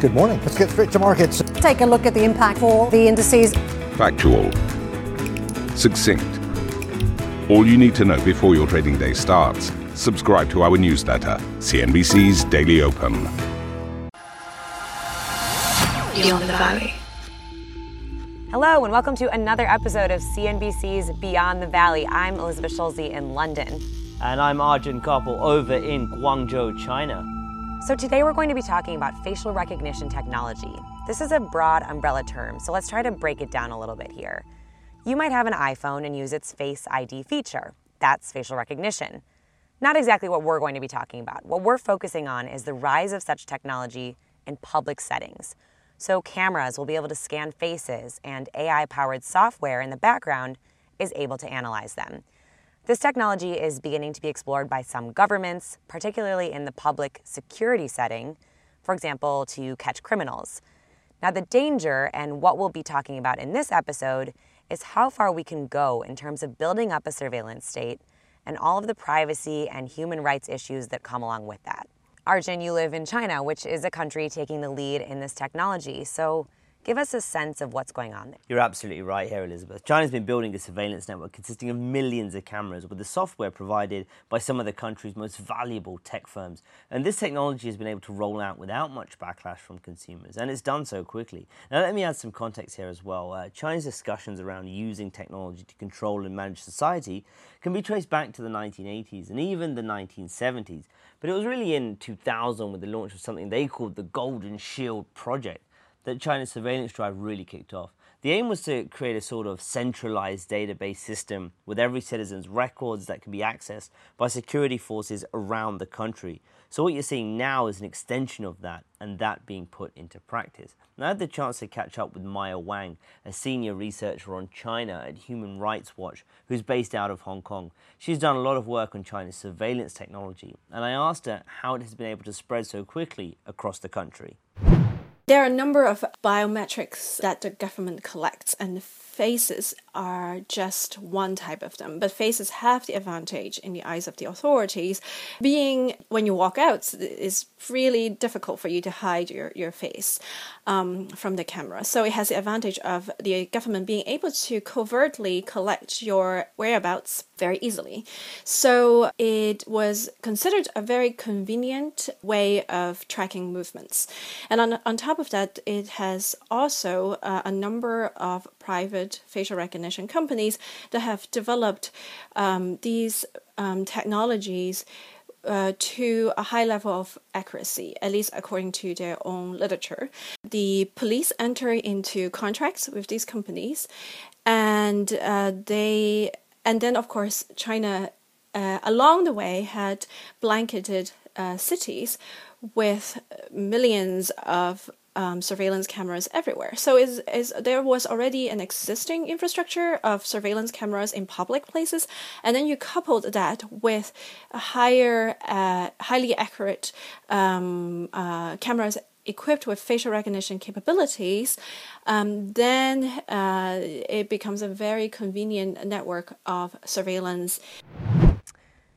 Good morning. Let's get straight to markets. Take a look at the impact for the indices. Factual. Succinct. All you need to know before your trading day starts. Subscribe to our newsletter, CNBC's Daily Open. Beyond the Valley. Hello, and welcome to another episode of CNBC's Beyond the Valley. I'm Elizabeth Schulze in London. And I'm Arjun Kharpal over in Guangzhou, China. So, today we're going to be talking about facial recognition technology. This is a broad umbrella term, so let's try to break it down a little bit here. You might have an iPhone and use its Face ID feature. That's facial recognition. Not exactly what we're going to be talking about. What we're focusing on is the rise of such technology in public settings. So, cameras will be able to scan faces, and AI powered software in the background is able to analyze them. This technology is beginning to be explored by some governments, particularly in the public security setting, for example, to catch criminals. Now, the danger and what we'll be talking about in this episode is how far we can go in terms of building up a surveillance state and all of the privacy and human rights issues that come along with that. Arjun, you live in China, which is a country taking the lead in this technology. So, Give us a sense of what's going on there. You're absolutely right here, Elizabeth. China's been building a surveillance network consisting of millions of cameras with the software provided by some of the country's most valuable tech firms. And this technology has been able to roll out without much backlash from consumers, and it's done so quickly. Now, let me add some context here as well. Uh, China's discussions around using technology to control and manage society can be traced back to the 1980s and even the 1970s. But it was really in 2000 with the launch of something they called the Golden Shield Project that China's surveillance drive really kicked off. The aim was to create a sort of centralized database system with every citizen's records that can be accessed by security forces around the country. So, what you're seeing now is an extension of that, and that being put into practice. And I had the chance to catch up with Maya Wang, a senior researcher on China at Human Rights Watch, who's based out of Hong Kong. She's done a lot of work on China's surveillance technology, and I asked her how it has been able to spread so quickly across the country. There are a number of biometrics that the government collects, and faces are just one type of them. But faces have the advantage in the eyes of the authorities, being when you walk out, it's really difficult for you to hide your, your face um, from the camera. So it has the advantage of the government being able to covertly collect your whereabouts very easily. So it was considered a very convenient way of tracking movements. And on, on top of that, it has also uh, a number of private facial recognition companies that have developed um, these um, technologies uh, to a high level of accuracy, at least according to their own literature. The police enter into contracts with these companies, and uh, they, and then of course China, uh, along the way had blanketed uh, cities with millions of um, surveillance cameras everywhere. So is is there was already an existing infrastructure of surveillance cameras in public places, and then you coupled that with higher, uh, highly accurate um, uh, cameras equipped with facial recognition capabilities, um, then uh, it becomes a very convenient network of surveillance.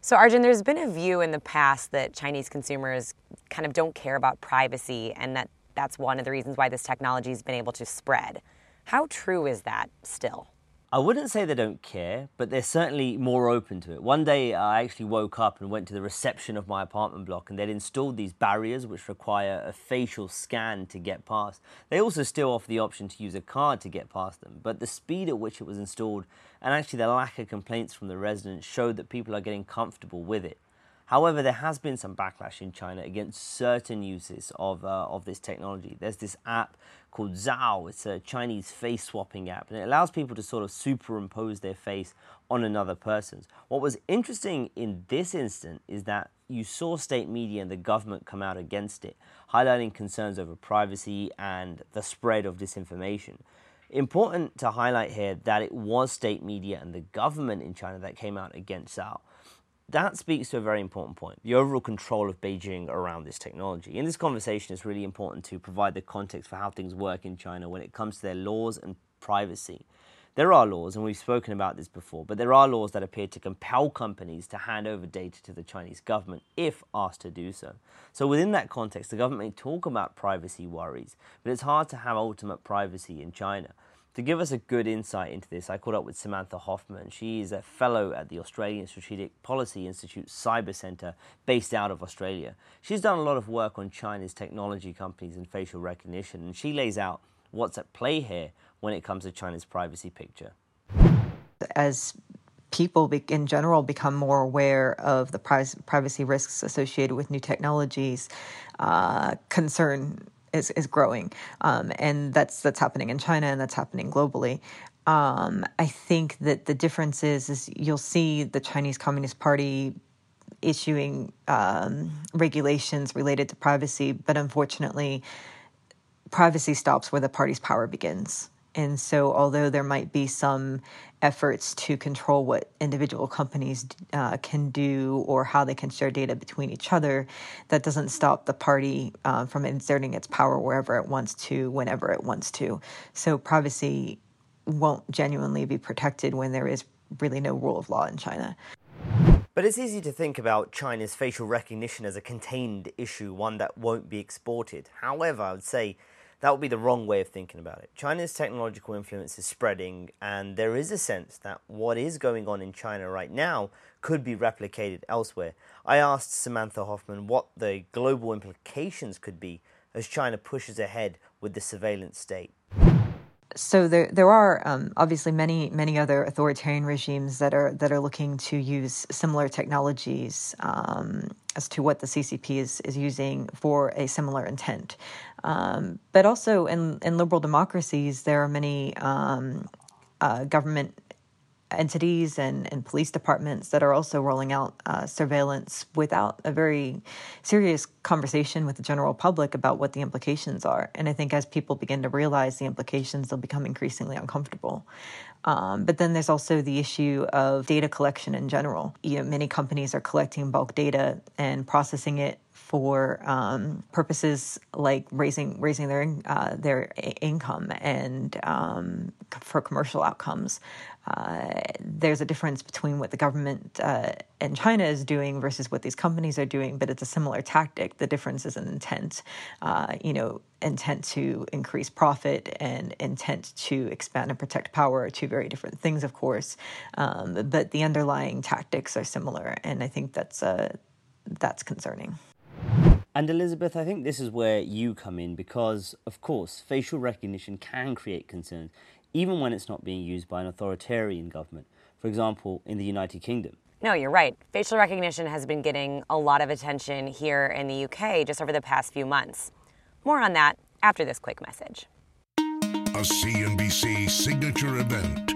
So, Arjun, there's been a view in the past that Chinese consumers kind of don't care about privacy and that that's one of the reasons why this technology has been able to spread. How true is that still? I wouldn't say they don't care, but they're certainly more open to it. One day I actually woke up and went to the reception of my apartment block and they'd installed these barriers which require a facial scan to get past. They also still offer the option to use a card to get past them, but the speed at which it was installed and actually the lack of complaints from the residents showed that people are getting comfortable with it. However, there has been some backlash in China against certain uses of, uh, of this technology. There's this app called Zao. It's a Chinese face swapping app, and it allows people to sort of superimpose their face on another person's. What was interesting in this instant is that you saw state media and the government come out against it, highlighting concerns over privacy and the spread of disinformation. Important to highlight here that it was state media and the government in China that came out against Zao that speaks to a very important point the overall control of Beijing around this technology. In this conversation, it's really important to provide the context for how things work in China when it comes to their laws and privacy. There are laws, and we've spoken about this before, but there are laws that appear to compel companies to hand over data to the Chinese government if asked to do so. So, within that context, the government may talk about privacy worries, but it's hard to have ultimate privacy in China. To give us a good insight into this, I caught up with Samantha Hoffman. She is a fellow at the Australian Strategic Policy Institute Cyber Centre based out of Australia. She's done a lot of work on China's technology companies and facial recognition, and she lays out what's at play here when it comes to China's privacy picture. As people in general become more aware of the privacy risks associated with new technologies, uh, concern is, is growing, um, and that's that's happening in China and that's happening globally. Um, I think that the difference is, is you'll see the Chinese Communist Party issuing um, regulations related to privacy, but unfortunately, privacy stops where the party's power begins. And so, although there might be some efforts to control what individual companies uh, can do or how they can share data between each other, that doesn't stop the party uh, from inserting its power wherever it wants to, whenever it wants to. So, privacy won't genuinely be protected when there is really no rule of law in China. But it's easy to think about China's facial recognition as a contained issue, one that won't be exported. However, I would say that would be the wrong way of thinking about it. China's technological influence is spreading, and there is a sense that what is going on in China right now could be replicated elsewhere. I asked Samantha Hoffman what the global implications could be as China pushes ahead with the surveillance state so there there are um, obviously many many other authoritarian regimes that are that are looking to use similar technologies um, as to what the CCP is is using for a similar intent. Um, but also in in liberal democracies, there are many um, uh, government entities and, and police departments that are also rolling out uh, surveillance without a very serious conversation with the general public about what the implications are. And I think as people begin to realize the implications, they'll become increasingly uncomfortable. Um, but then there's also the issue of data collection in general. You know, many companies are collecting bulk data and processing it for um, purposes like raising raising their uh, their income and um, for commercial outcomes. Uh, there's a difference between what the government uh, in China is doing versus what these companies are doing, but it's a similar tactic. The difference is in intent. Uh, you know, intent to increase profit and intent to expand and protect power are two very different things, of course. Um, but the underlying tactics are similar, and I think that's uh, that's concerning. And Elizabeth, I think this is where you come in because, of course, facial recognition can create concerns, even when it's not being used by an authoritarian government. For example, in the United Kingdom. No, you're right. Facial recognition has been getting a lot of attention here in the UK just over the past few months. More on that after this quick message. A CNBC signature event.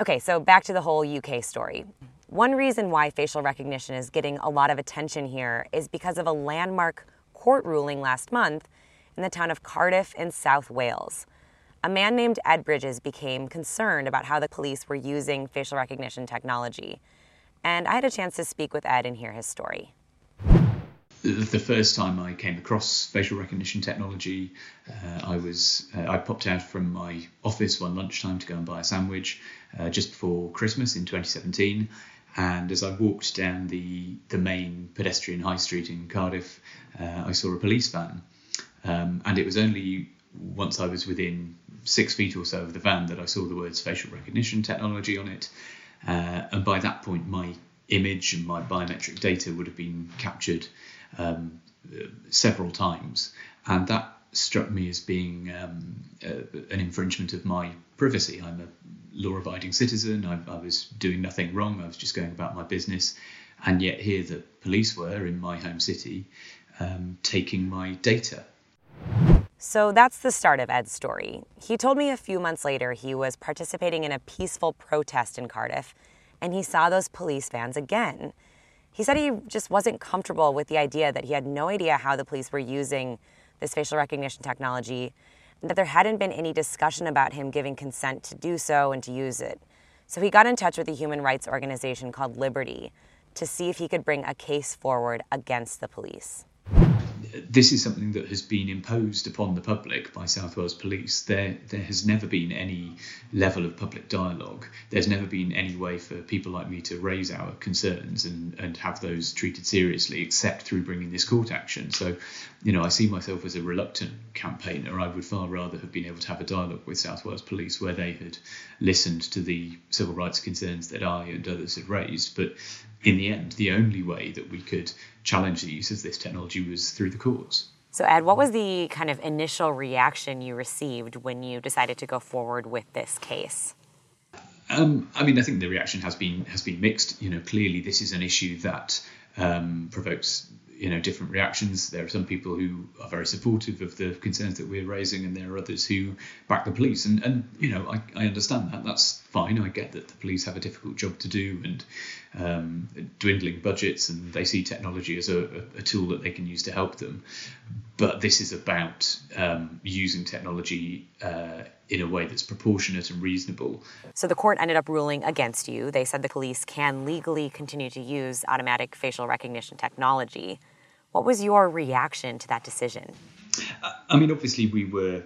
Okay, so back to the whole UK story. One reason why facial recognition is getting a lot of attention here is because of a landmark court ruling last month in the town of Cardiff in South Wales. A man named Ed Bridges became concerned about how the police were using facial recognition technology. And I had a chance to speak with Ed and hear his story the first time I came across facial recognition technology, uh, I was uh, I popped out from my office one lunchtime to go and buy a sandwich uh, just before Christmas in 2017. And as I walked down the the main pedestrian high street in Cardiff, uh, I saw a police van, um, and it was only once I was within six feet or so of the van that I saw the words facial recognition technology on it. Uh, and by that point, my image and my biometric data would have been captured um, several times, and that struck me as being um, uh, an infringement of my privacy. I'm a law-abiding citizen. I, I, was doing nothing wrong. I was just going about my business, and yet here the police were in my home city um, taking my data. So that's the start of Ed's story. He told me a few months later he was participating in a peaceful protest in Cardiff and he saw those police vans again. He said he just wasn't comfortable with the idea that he had no idea how the police were using this facial recognition technology and that there hadn't been any discussion about him giving consent to do so and to use it. So he got in touch with a human rights organization called Liberty to see if he could bring a case forward against the police this is something that has been imposed upon the public by South Wales Police. There, there has never been any level of public dialogue. There's never been any way for people like me to raise our concerns and, and have those treated seriously, except through bringing this court action. So, you know, I see myself as a reluctant campaigner. I would far rather have been able to have a dialogue with South Wales Police where they had listened to the civil rights concerns that I and others had raised. But in the end, the only way that we could challenge the use of this technology was through the courts. So, Ed, what was the kind of initial reaction you received when you decided to go forward with this case? Um, I mean, I think the reaction has been has been mixed. You know, clearly this is an issue that um, provokes you know different reactions. There are some people who are very supportive of the concerns that we're raising, and there are others who back the police. And and you know I, I understand that. That's fine. I get that the police have a difficult job to do and um, dwindling budgets, and they see technology as a, a, tool that they can use to help them. But this is about um, using technology uh, in a way that's proportionate and reasonable. So the court ended up ruling against you. They said the police can legally continue to use automatic facial recognition technology. What was your reaction to that decision? I mean, obviously, we were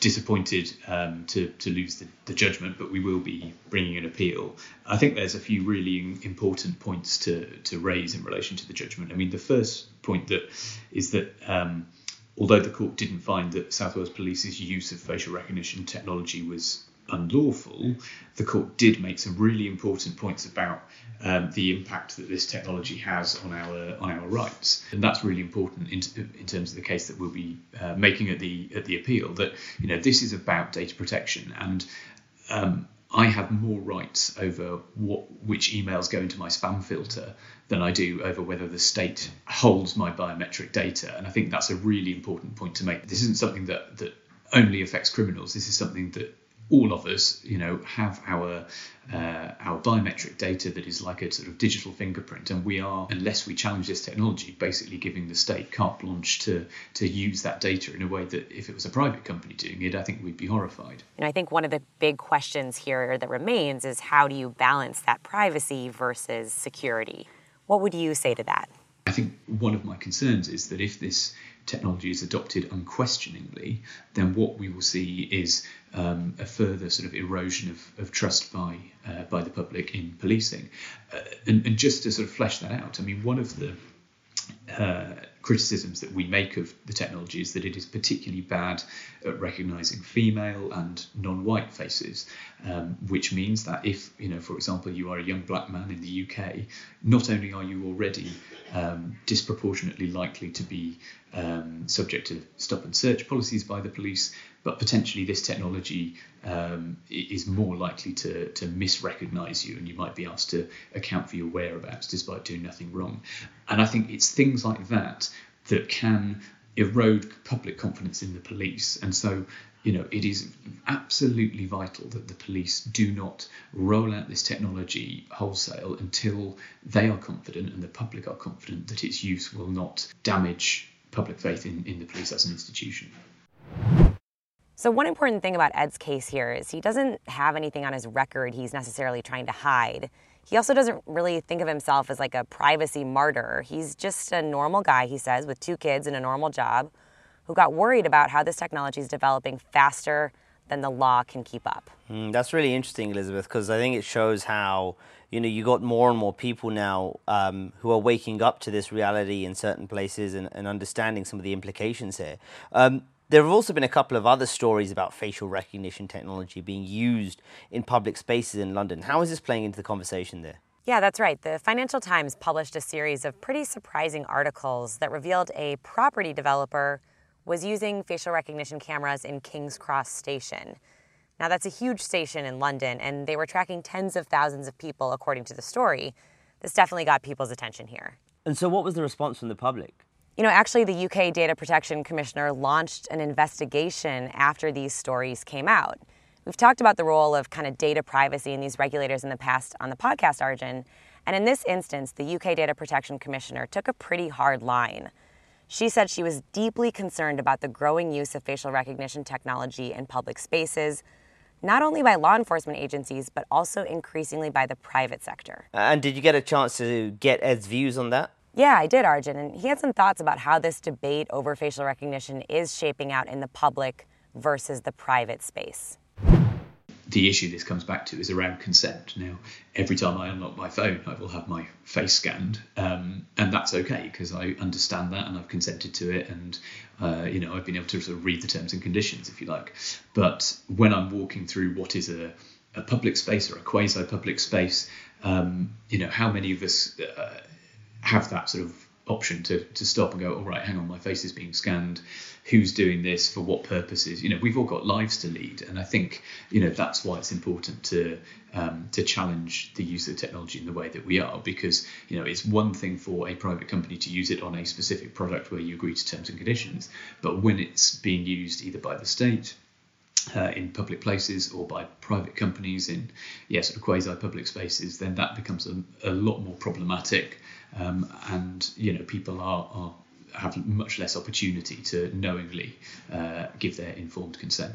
disappointed um, to, to lose the, the, judgment, but we will be bringing an appeal. I think there's a few really important points to, to raise in relation to the judgment. I mean, the first point that is that um, although the court didn't find that South Wales Police's use of facial recognition technology was unlawful, the court did make some really important points about um, the impact that this technology has on our on our rights, and that's really important in, in terms of the case that we'll be uh, making at the at the appeal. That you know this is about data protection, and um, I have more rights over what which emails go into my spam filter than I do over whether the state holds my biometric data. And I think that's a really important point to make. This isn't something that that only affects criminals. This is something that all of us, you know, have our uh, our biometric data that is like a sort of digital fingerprint, and we are, unless we challenge this technology, basically giving the state carte blanche to to use that data in a way that, if it was a private company doing it, I think we'd be horrified. And I think one of the big questions here that remains is how do you balance that privacy versus security? What would you say to that? I think one of my concerns is that if this technology is adopted unquestioningly, then what we will see is um, a further sort of erosion of, of trust by uh, by the public in policing. Uh, and, and, just to sort of flesh that out, I mean, one of the uh, criticisms that we make of the technology is that it is particularly bad at recognizing female and non-white faces, um, which means that if, you know, for example, you are a young black man in the UK, not only are you already um, disproportionately likely to be um, subject to stop and search policies by the police, but potentially this technology um, is more likely to, to misrecognize you and you might be asked to account for your whereabouts despite doing nothing wrong. And I think it's things like that that can erode public confidence in the police. And so, you know, it is absolutely vital that the police do not roll out this technology wholesale until they are confident and the public are confident that its use will not damage public faith in, in the police as an institution. So, one important thing about Ed's case here is he doesn't have anything on his record he's necessarily trying to hide. He also doesn't really think of himself as like a privacy martyr. He's just a normal guy, he says, with two kids and a normal job, who got worried about how this technology is developing faster than the law can keep up. Mm, that's really interesting, Elizabeth, because I think it shows how you know you got more and more people now um, who are waking up to this reality in certain places and, and understanding some of the implications here. Um, there have also been a couple of other stories about facial recognition technology being used in public spaces in London. How is this playing into the conversation there? Yeah, that's right. The Financial Times published a series of pretty surprising articles that revealed a property developer was using facial recognition cameras in King's Cross Station. Now, that's a huge station in London, and they were tracking tens of thousands of people, according to the story. This definitely got people's attention here. And so, what was the response from the public? You know, actually, the UK Data Protection Commissioner launched an investigation after these stories came out. We've talked about the role of kind of data privacy in these regulators in the past on the podcast, Arjun. And in this instance, the UK Data Protection Commissioner took a pretty hard line. She said she was deeply concerned about the growing use of facial recognition technology in public spaces, not only by law enforcement agencies, but also increasingly by the private sector. And did you get a chance to get Ed's views on that? Yeah, I did, Arjun. And he had some thoughts about how this debate over facial recognition is shaping out in the public versus the private space the issue this comes back to is around consent. Now, every time I unlock my phone, I will have my face scanned, um, and that's okay because I understand that and I've consented to it, and uh, you know I've been able to sort of read the terms and conditions, if you like. But when I'm walking through what is a, a public space or a quasi public space, um, you know, how many of us uh, have that sort of option to, to stop and go, all right, hang on, my face is being scanned. Who's doing this for what purposes? You know, we've all got lives to lead, and I think you know that's why it's important to um, to challenge the use of technology in the way that we are, because you know it's one thing for a private company to use it on a specific product where you agree to terms and conditions, but when it's being used either by the state uh, in public places or by private companies in yeah, sort of quasi public spaces, then that becomes a, a lot more problematic um, and you know people are, are have much less opportunity to knowingly uh, give their informed consent.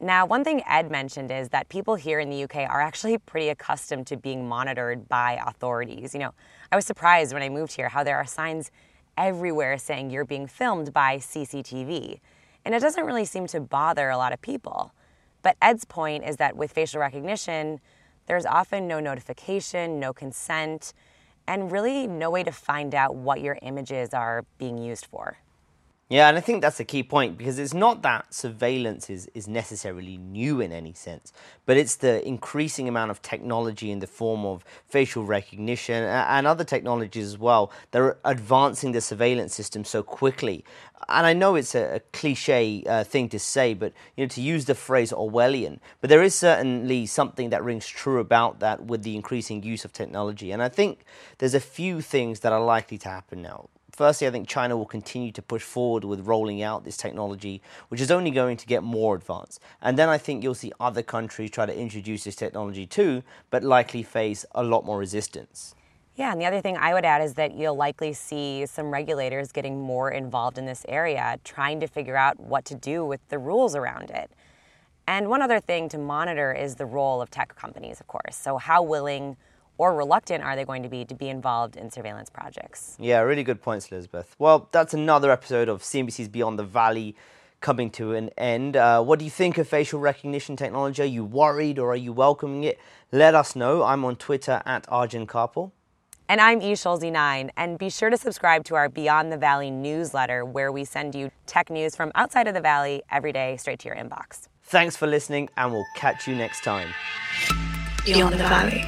Now, one thing Ed mentioned is that people here in the UK are actually pretty accustomed to being monitored by authorities. You know, I was surprised when I moved here how there are signs everywhere saying you're being filmed by CCTV. And it doesn't really seem to bother a lot of people. But Ed's point is that with facial recognition, there's often no notification, no consent, and really no way to find out what your images are being used for. Yeah, and I think that's a key point because it's not that surveillance is, is necessarily new in any sense, but it's the increasing amount of technology in the form of facial recognition and other technologies as well that are advancing the surveillance system so quickly. And I know it's a, a cliche uh, thing to say, but you know to use the phrase Orwellian, but there is certainly something that rings true about that with the increasing use of technology. And I think there's a few things that are likely to happen now firstly, I think China will continue to push forward with rolling out this technology, which is only going to get more advanced. And then I think you'll see other countries try to introduce this technology too, but likely face a lot more resistance. Yeah, and the other thing I would add is that you'll likely see some regulators getting more involved in this area, trying to figure out what to do with the rules around it. And one other thing to monitor is the role of tech companies, of course. So, how willing or reluctant are they going to be to be involved in surveillance projects? Yeah, really good points, Elizabeth. Well, that's another episode of CNBC's Beyond the Valley coming to an end. Uh, what do you think of facial recognition technology? Are you worried or are you welcoming it? Let us know. I'm on Twitter at Arjun Kharpal. And I'm eSchulze9. And be sure to subscribe to our Beyond the Valley newsletter, where we send you tech news from outside of the Valley every day straight to your inbox. Thanks for listening, and we'll catch you next time. Beyond the Valley.